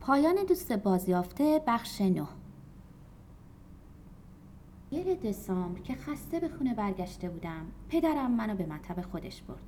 پایان دوست بازیافته بخش نه. یه دسامبر که خسته به خونه برگشته بودم پدرم منو به مطب خودش برد.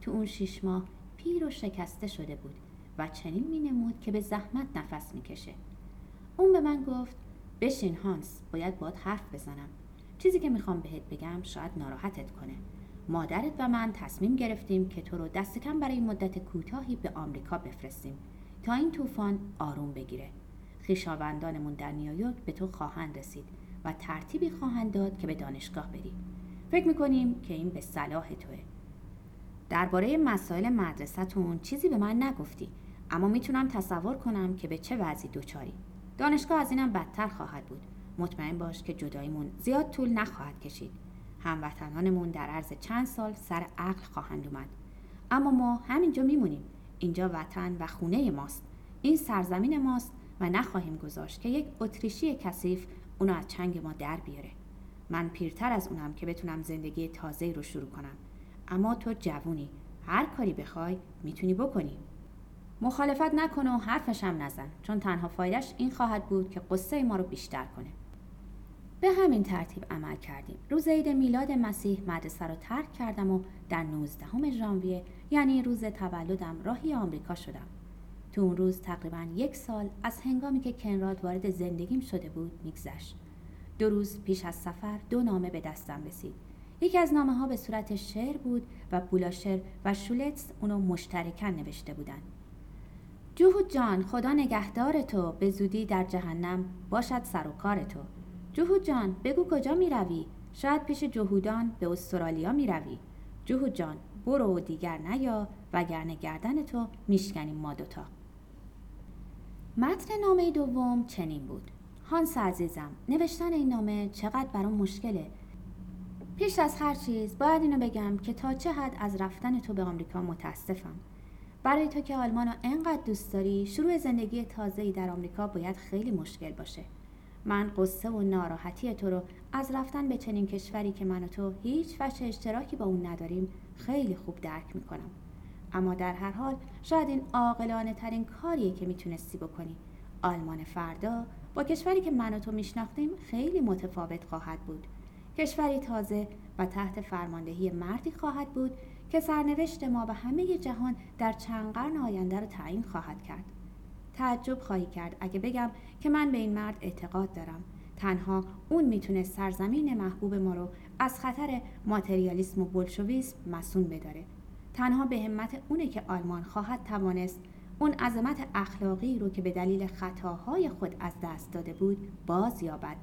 تو اون شیش ماه پیر و شکسته شده بود و چنین می نمود که به زحمت نفس می‌کشه. اون به من گفت بشین هانس باید باد حرف بزنم. چیزی که می‌خوام بهت بگم شاید ناراحتت کنه. مادرت و من تصمیم گرفتیم که تو رو دست کم برای مدت کوتاهی به آمریکا بفرستیم. تا این طوفان آروم بگیره. خویشاوندانمون در نیویورک به تو خواهند رسید و ترتیبی خواهند داد که به دانشگاه بری. فکر می‌کنیم که این به صلاح توه. درباره مسائل مدرسهتون چیزی به من نگفتی اما می‌تونم تصور کنم که به چه وضعی دوچاری. دانشگاه از اینم بدتر خواهد بود. مطمئن باش که جداییمون زیاد طول نخواهد کشید. هموطنانمون در عرض چند سال سر عقل خواهند اومد. اما ما همینجا میمونیم. اینجا وطن و خونه ماست. این سرزمین ماست و نخواهیم گذاشت که یک اتریشی کثیف اونو از چنگ ما در بیاره. من پیرتر از اونم که بتونم زندگی تازه رو شروع کنم. اما تو جوونی. هر کاری بخوای می‌تونی بکنی. مخالفت نکن و حرفشم نزن. چون تنها فایدهش این خواهد بود که قصه ما رو بیشتر کنه. به همین ترتیب عمل کردیم. روز عید میلاد مسیح مدرسه رو ترک کردم و در 19 ژانویه یعنی روز تولدم راهی آمریکا شدم. تو اون روز تقریبا یک سال از هنگامی که کنراد وارد زندگیم شده بود میگذشت. دو روز پیش از سفر دو نامه به دستم رسید. یکی از نامه ها به صورت شعر بود و بولاشر و شولتس اونو مشترکن نوشته بودند جوهود جان خدا نگهدار تو. به زودی در جهنم باشد سر و کار تو. جوهود جان بگو کجا می روی؟ شاید پیش جهودان به استرالیا می روی. جوهود جان برو و دیگر نیا وگرنه گردن تو میشکنیم ما دوتا متن نامه دوم چنین بود. هانس عزیزم نوشتن این نامه چقدر برام مشکله. پیش از هر چیز باید اینو بگم که تا چه حد از رفتن تو به آمریکا متاسفم. برای تو که آلمان رو انقدر دوست داری شروع زندگی تازه‌ای در آمریکا باید خیلی مشکل باشه. من قصه و ناراحتی تو رو از رفتن به چنین کشوری که من و تو هیچ وجه اشتراکی با اون نداریم خیلی خوب درک می‌کنم. اما در هر حال شاید این عاقلانه ترین کاریه که می‌تونستی بکنی. آلمان فردا با کشوری که من و تو میشناختیم خیلی متفاوت خواهد بود. کشوری تازه و تحت فرماندهی مردی خواهد بود که سرنوشت ما و همه جهان در چند قرن آینده رو تعیین خواهد کرد. تعجب خواهی کرد. اگه بگم که من به این مرد اعتقاد دارم. تنها اون می‌تونه سرزمین محبوب ما رو از خطر ماتریالیسم و بلشویسم مسون بداره. تنها به همت اونه که آلمان خواهد توانست اون عظمت اخلاقی رو که به دلیل خطاهای خود از دست داده بود باز یابد.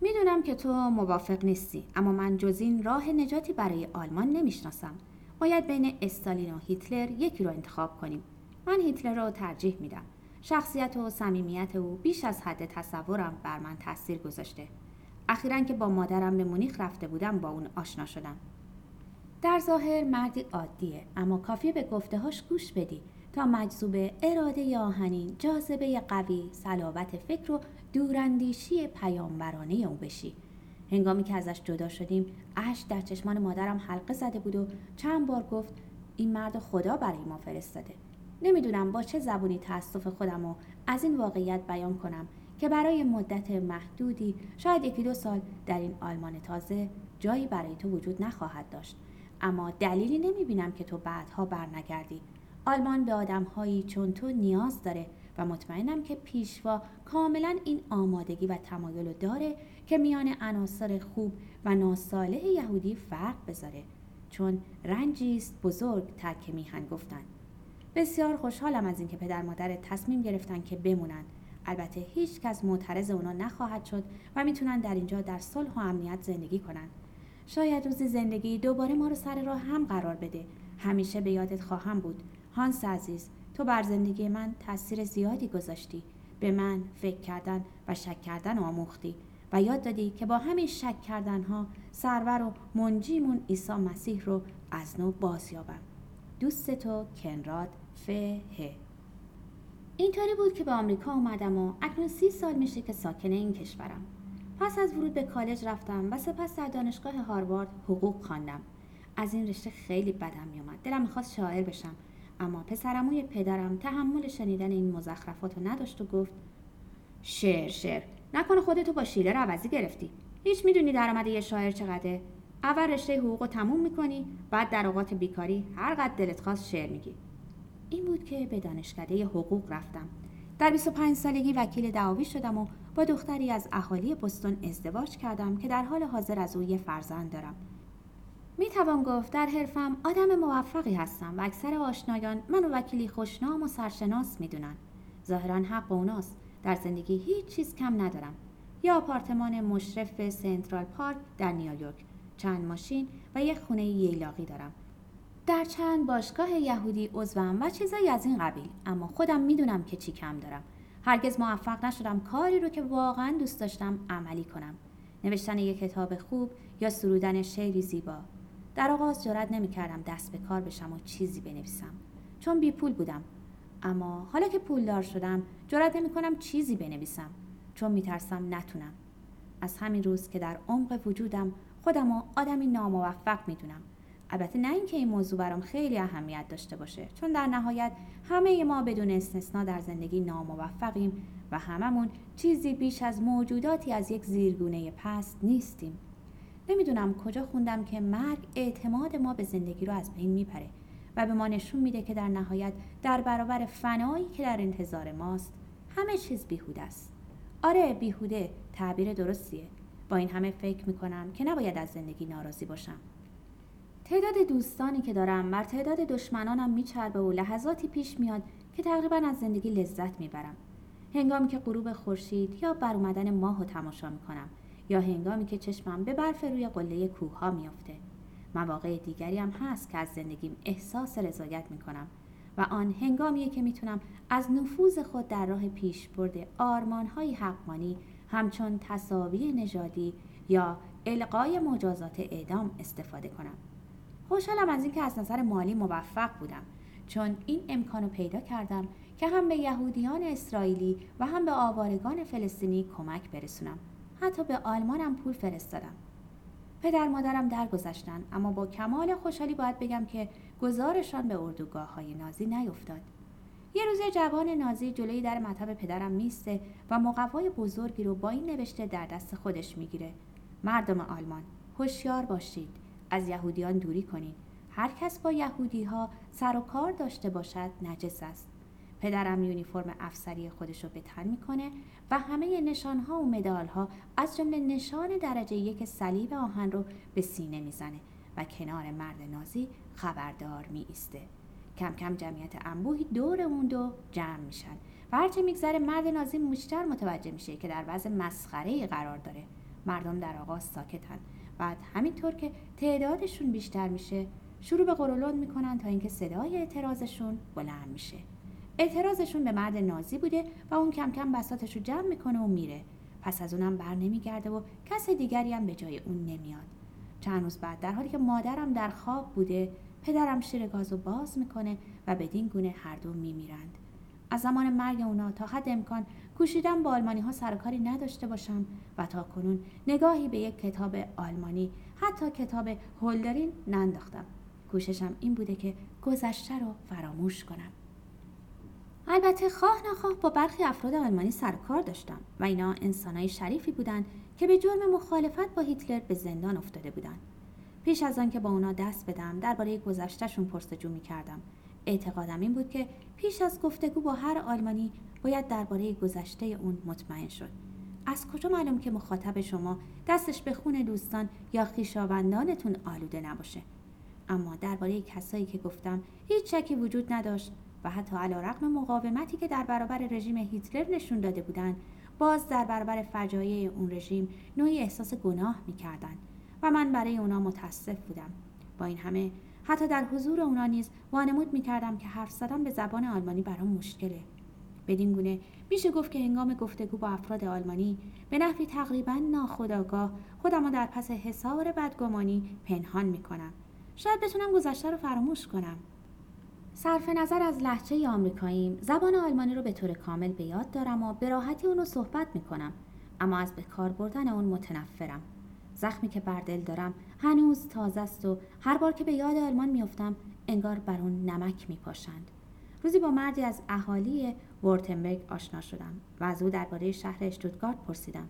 می‌دونم که تو موافق نیستی اما من جز این راه نجاتی برای آلمان نمی‌شناسم. باید بین استالین و هیتلر یکی رو انتخاب کنیم. من هیتلر رو ترجیح میدم. شخصیت و صمیمیت او بیش از حد تصورم بر من تاثیر گذاشته. اخیرا که با مادرم به مونیخ رفته بودم با اون آشنا شدم. در ظاهر مردی عادیه اما کافیه به گفتههاش گوش بدی تا مجذوب اراده آهنین جاذبه قوی صلابت فکر و دوراندیشی پیامبرانه او بشی. هنگامی که ازش جدا شدیم اشک در چشمان مادرم حلقه زده بود و چند بار گفت این مرد خدا برای ما فرستاده. نمی‌دونم با چه زبونی تاسف خودم رو از این واقعیت بیان کنم که برای مدت محدودی شاید یکی دو سال در این آلمان تازه جایی برای تو وجود نخواهد داشت. اما دلیلی نمی بینم که تو بعدها برنگردی. آلمان به آدمهایی چون تو نیاز داره و مطمئنم که پیشوا کاملا این آمادگی و تمایل داره که میان عناصر خوب و ناصالح یهودی فرق بذاره. چون رنجی است بزرگ ترک میهن گفتن. بسیار خوشحالم از اینکه پدر مادر تصمیم گرفتن که بمونن. البته هیچ کس معترض اونا نخواهد شد و می‌تونن در اینجا در صلح و امنیت زندگی کنن. شاید روزی زندگی دوباره ما رو سر راه هم قرار بده. همیشه به یادت خواهم بود. هانس عزیز تو بر زندگی من تاثیر زیادی گذاشتی. به من فکر کردن و شک کردن آموختی و یاد دادی که با همین شک کردن ها سرور و منجیمون عیسی مسیح رو از نو باز یابم دوست تو کنراد فه. اینطوری بود که به آمریکا اومدم و اکنون سی سال میشه که ساکن این کشورم. پس از ورود به کالج رفتم و سپس در دانشگاه هاروارد حقوق خواندم. از این رشته خیلی بدم میومد. دلم می‌خواست شاعر بشم. اما پسرموی پدرم تحمل شنیدن این مزخرفات رو نداشت و گفت شعر شعر. نکنه خودتو با شیله رو عوضی گرفتی. هیچ می‌دونی درآمد یه شاعر چقدره. اول رشته حقوق رو تموم می‌کنی بعد در اوقات بیکاری هر قد دلت خواست شعر میگی. این بود که به دانشکده حقوق رفتم. در 25 سالگی وکیل دعاوی شدم و با دختری از اهالی بستون ازدواج کردم که در حال حاضر از او یه فرزند دارم. می توان گفت در حرفم آدم موفقی هستم و اکثر آشنایان منو وکیلی خوشنام و سرشناس می‌دونن. ظاهرا حق اوناست. در زندگی هیچ چیز کم ندارم. یا آپارتمان مشرف سنترال پارک در نیویورک. چند ماشین و یک خونه ییلاقی دارم. در چند باشگاه یهودی عضوم و چیزایی از این قبیل اما خودم می‌دونم که چی کم دارم. هرگز موفق نشدم کاری رو که واقعا دوست داشتم عملی کنم. نوشتن یک کتاب خوب یا سرودن شعری زیبا. در آغاز جرات نمی‌کردم دست به کار بشم و چیزی بنویسم. چون بی پول بودم. اما حالا که پولدار شدم جرات نمی‌کنم چیزی بنویسم. چون میترسم نتونم. از همین روز که در عمق وجودم خودم و آدمی ناموفق می‌دونم. البته نه اینکه این موضوع برام خیلی اهمیت داشته باشه چون در نهایت همه ما بدون استثنا در زندگی ناموفقیم و هممون چیزی بیش از موجوداتی از یک زیرگونه پست نیستیم. نمی‌دونم کجا خوندم که مرگ اعتماد ما به زندگی رو از بین میپره و به ما نشون میده که در نهایت در برابر فنایی که در انتظار ماست همه چیز بیهوده است. آره بیهوده تعبیر درستیه. با این همه فکر می‌کنم که نباید از زندگی ناراضی باشم. تعداد دوستانی که دارم بر تعداد دشمنانم میچربه و لحظاتی پیش میاد که تقریبا از زندگی لذت می‌برم. هنگامی که غروب خورشید یا بر اومدن ماه رو تماشا می‌کنم یا هنگامی که چشمم به برف روی قله کوه ها میافته. مواقع دیگری هم هست که از زندگیم احساس رضایت می‌کنم و آن هنگامیه که می‌تونم از نفوذ خود در راه پیش برده آرمانهای حقمانی همچون تصاوی نژادی یا القای مجازات اعدام استفاده کنم. خوشحالم از اینکه از نظر مالی موفق بودم چون این امکانو پیدا کردم که هم به یهودیان اسرائیلی و هم به آوارگان فلسطینی کمک برسونم. حتی به آلمانم پول فرستادم. پدر مادرم درگذشتن اما با کمال خوشحالی باید بگم که گزارشان به اردوگاه های نازی نیفتاد. یه روز جوان نازی جلوی در مطب پدرم میسته و مقوای بزرگی رو با این نوشته در دست خودش می‌گیره. مردم آلمان هوشیار باشید. از یهودیان دوری کنید. هر کس با یهودی ها سر و کار داشته باشد نجس است. پدرم یونیفرم افسری خودش رو به تن می‌کنه و همه نشان ها و مدال ها از جمله نشان درجه یک صلیب آهن رو به سینه می‌زنه و کنار مرد نازی خبردار می ایسته. کم کم جمعیت انبوهی دور اون دو جمع میشن و هرچه میگذره مرد نازی بیشتر متوجه میشه که در وضع مسخره قرار داره. مردم در آغاز ساکتن. بعد همینطور که تعدادشون بیشتر میشه شروع به قرولند می‌کنن تا اینکه صدای اعتراضشون بلند میشه. اعتراضشون به مرد نازی بوده و اون کم کم بساتش رو جمع می‌کنه و میره. پس از اونم بر نمیگرده و کس دیگری هم به جای اون نمیاد. چند روز بعد در حالی که مادرم در خواب بوده پدرم شیر گاز رو باز می‌کنه و بدین گونه هر دو میمیرند. از زمان مرگ اونا تا حد امکان کوشیدم با آلمانی ها سرکاری نداشته باشم و تا کنون نگاهی به یک کتاب آلمانی حتی کتاب هولدرین ننداختم. کوششم این بوده که گذشته رو فراموش کنم. البته خواه نخواه با برخی افراد آلمانی سر کار داشتم و اینا انسانای شریفی بودند که به جرم مخالفت با هیتلر به زندان افتاده بودند. پیش از آن که با اونا دست بدم درباره گذشتهشون پرسجو می‌کردم. اعتقادم این بود که پیش از گفتگو با هر آلمانی باید درباره گذشته اون مطمئن شد. از کجا معلوم که مخاطب شما دستش به خون دوستان یا خویشاوندانتون آلوده نباشه؟ اما درباره کسایی که گفتم هیچ شکی وجود نداشت و حتی علا رقم مقاومتی که در برابر رژیم هیتلر نشون داده بودند باز در برابر فجایع اون رژیم نوعی احساس گناه می‌کردند. و من برای اونا متاسف بودم. با این همه حتی در حضور اونا نیز وانمود می‌کردم که حرف زدن به زبان آلمانی برام مشکله. بدین گونه میشه گفت که هنگام گفتگو با افراد آلمانی به نحوی تقریبا ناخودآگاه خودم در پس حسار بدگمانی پنهان می‌کنم. شاید بتونم گذشته رو فراموش کنم. صرف نظر از لحچه آمریکاییم زبان آلمانی رو به طور کامل به یاد دارم و به راحتی اونو صحبت می‌کنم. اما از به کار بردن اون متنفرم. زخمی که بر دل دارم. هنوز تازه است و هر بار که به یاد آلمان میافتم انگار بر اون نمک میپاشند. روزی با مردی از اهالی ورتنبرگ آشنا شدم و از او درباره شهر اشتوتگارت پرسیدم.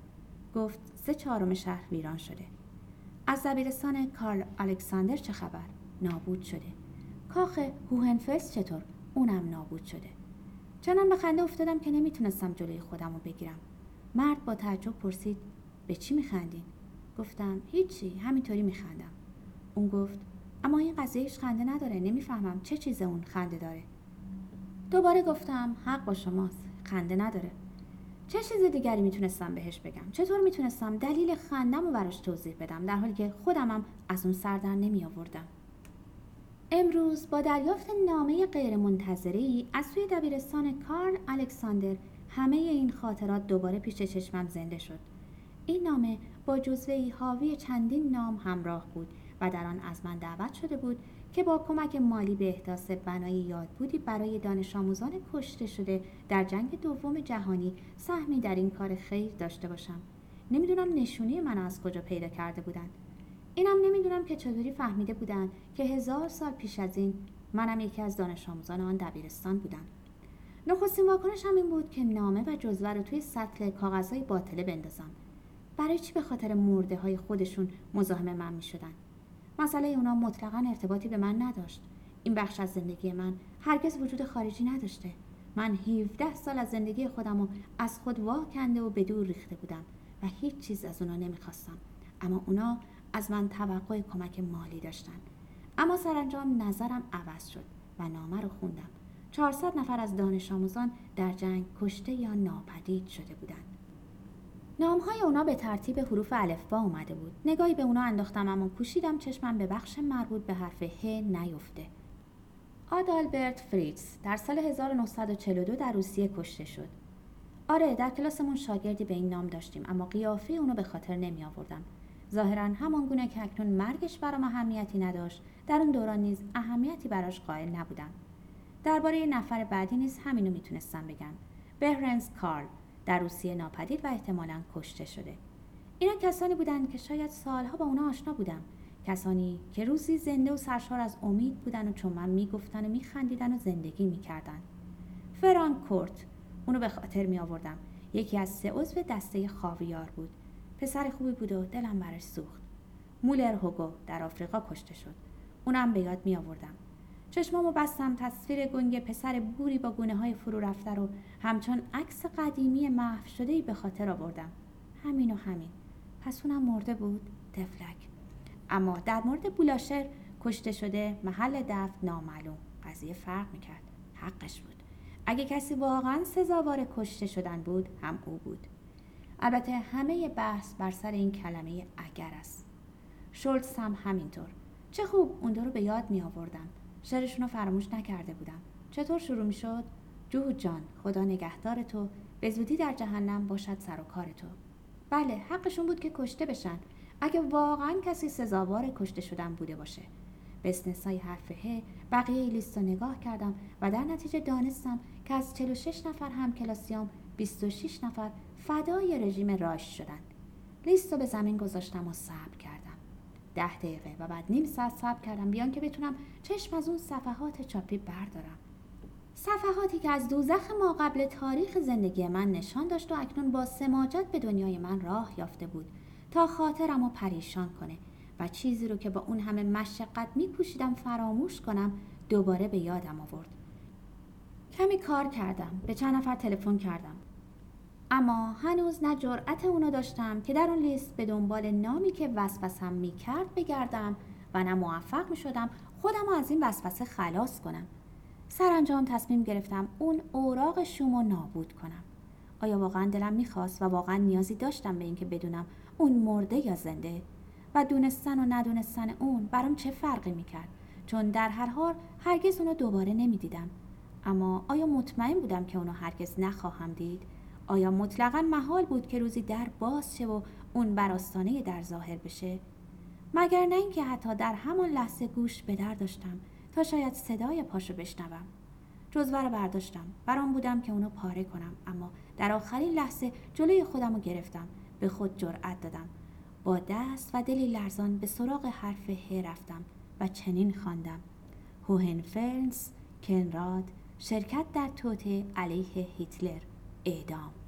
گفت سه چهارم شهر ویران شده. از دبیرستان کارل الکساندر چه خبر؟ نابود شده. کاخ هوهنفلس چطور؟ اونم نابود شده. چنان به خنده افتادم که نمی‌تونستم جلوی خودم رو بگیرم. مرد با تعجب پرسید به چی میخندین گفتم هیچی همینطوری میخندم. اون گفت اما این قضیهش خنده نداره نمی‌فهمم چه چیز اون خنده داره. دوباره گفتم حق با شماست خنده نداره. چه چیز دیگری می‌تونستم بهش بگم؟ چطور می‌تونستم دلیل خندم رو براش توضیح بدم در حالی که خودمم از اون سردر نمی آوردم امروز با دریافت نامه غیرمنتظری از سوی دبیرستان کارل الکساندر همه این خاطرات دوباره پیش چشمم زنده شد. این نامه با جزوه حاوی چندین نام همراه بود و در آن از من دعوت شده بود که با کمک مالی به احداث بنای یادبودی برای دانش آموزان کشته شده در جنگ دوم جهانی سهمی در این کار خیر داشته باشم. نمی‌دونم نشونی من از کجا پیدا کرده بودند. اینم نمی‌دونم که چطوری فهمیده بودند که هزار سال پیش از این منم یکی از دانش آموزان آن دبیرستان بودم. نخستین واکنش هم این بود که نامه و جزوه رو توی سطل کاغذهای باطله بندازم. برای چی به خاطر مرده های خودشون مزاحم من می شدن؟ مسئله اونا مطلقا ارتباطی به من نداشت. این بخش از زندگی من هرگز وجود خارجی نداشته. من 17 سال از زندگی خودم رو از خود وا کنده و به دور ریخته بودم و هیچ چیز از اونا نمی‌خواستم. اما اونا از من توقع کمک مالی داشتن. اما سرانجام نظرم عوض شد و نامه رو خوندم. 400 نفر از دانش آموزان در جنگ کشته یا ناپدید شده بودند. نامهای اونا به ترتیب حروف الفبا اومده بود. نگاهی به اونا انداختم اما کوشیدم چشمم به بخش مربوط به حرف ه نیفته. آدالبرت فریتز در سال 1942 در روسیه کشته شد. آره در کلاسمون شاگردی به این نام داشتیم اما قیافه اونو به خاطر نمی آوردم. ظاهرا همان گونه که اکنون مرگش برام اهمیتی نداشت در اون دوران نیز اهمیتی براش قائل نبودم. درباره نفر بعدی نیز همینو می‌تونستم بگم. بهرنس کارل. در روسیه ناپدید و احتمالا کشته شده. اینا کسانی بودند که شاید سالها با اونا آشنا بودم. کسانی که روزی زنده و سرشار از امید بودن و چون من می‌گفتن و میخندیدن و زندگی می‌کردن. فرانک کورت اونو به خاطر می آوردم یکی از سه عضو دسته خاویار بود. پسر خوبی بود و دلم برش سوخت. مولر هوگو در آفریقا کشته شد. اونم به یاد می آوردم چشمامو بستم تصویر گنگ پسر بوری با گونه های فرو رفته رو. همچون عکس قدیمی محو شده ای به خاطر آوردم. همین و همین. پس اونم مرده بود تفلک. اما در مورد بولاشر کشته شده محل دفن نامعلوم. قضیه فرق می‌کرد. حقش بود. اگه کسی واقعا سزاوار کشته شدن بود هم او بود. البته همه بحث بر سر این کلمه اگر است. شولتز هم همینطور. چه خوب اون رو به یاد می آوردم شعرشون رو فراموش نکرده بودم. چطور شروع می شد؟ جان خدا نگهدار تو. به زودی در جهنم باشد سر و کار تو. بله حقشون بود که کشته بشن. اگه واقعا کسی سزاوار کشته شدن بوده باشه. به استثنای حرف ه بقیه لیست رو نگاه کردم و در نتیجه دانستم که از 46 نفر هم کلاسیام 26 نفر فدای رژیم راش شدند لیست رو به زمین گذاشتم و صبر کردم. ده دقیقه و بعد نیم ساعت صبر کردم بیان که بتونم چشم از اون صفحات چاپی بردارم. صفحاتی که از دوزخ ما قبل تاریخ زندگی من نشان داشت و اکنون با سماجت به دنیای من راه یافته بود تا خاطرم رو پریشان کنه و چیزی رو که با اون همه مشقت میکوشیدم فراموش کنم دوباره به یادم آورد. کمی کار کردم به چند نفر تلفن کردم. اما هنوز نه جرأت اونو داشتم که در اون لیست به دنبال نامی که وسوسم می‌کرد بگردم و نه موفق می‌شدم خودم از این وسوسه خلاص کنم. سرانجام تصمیم گرفتم اون اوراق شوم رو نابود کنم. آیا واقعا دلم می‌خواست و واقعا نیازی داشتم به اینکه بدونم اون مرده یا زنده؟ و دونستن و ندونستن اون برام چه فرقی می‌کرد؟ چون در هر حال هرگز اونو دوباره نمی‌دیدم. اما آیا مطمئن بودم که اونو هرگز نخواهم دید؟ آیا مطلقا محال بود که روزی در باز شه و اون براستانه در ظاهر بشه؟ مگر نه اینکه حتی در همان لحظه گوش به در داشتم تا شاید صدای پاشو بشنوم؟ جزوه رو برداشتم. برام بودم که اونو پاره کنم اما در آخرین لحظه جلوی خودم رو گرفتم. به خود جرأت دادم. با دست و دلی لرزان به سراغ حرف ه رفتم و چنین خواندم. هوهنفرنس کنراد شرکت در توته علیه هیتلر. اعدام.